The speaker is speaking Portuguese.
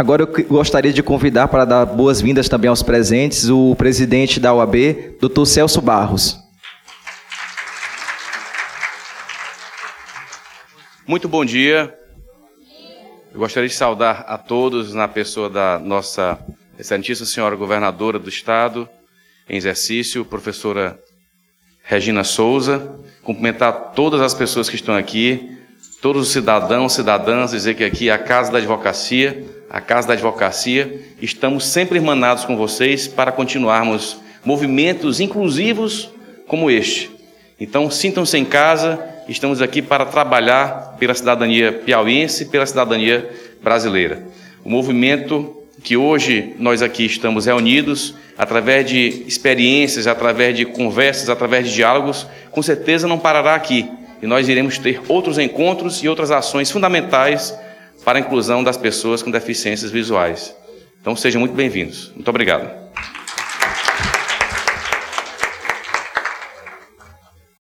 Agora eu gostaria de convidar para dar boas-vindas também aos presentes o presidente da UAB, doutor Celso Barros. Muito bom dia. Eu gostaria de saudar a todos na pessoa da nossa excelentíssima senhora governadora do estado, em exercício, professora Regina Souza, cumprimentar todas as pessoas que estão aqui, todos os cidadãos, cidadãs, dizer que aqui é a Casa da Advocacia, a Casa da Advocacia, estamos sempre irmanados com vocês para continuarmos movimentos inclusivos como este. Então, sintam-se em casa, estamos aqui para trabalhar pela cidadania piauiense, pela cidadania brasileira. O movimento que hoje nós aqui estamos reunidos, através de experiências, através de conversas, através de diálogos, com certeza não parará aqui. E nós iremos ter outros encontros e outras ações fundamentais para a inclusão das pessoas com deficiências visuais. Então sejam muito bem-vindos. Muito obrigado.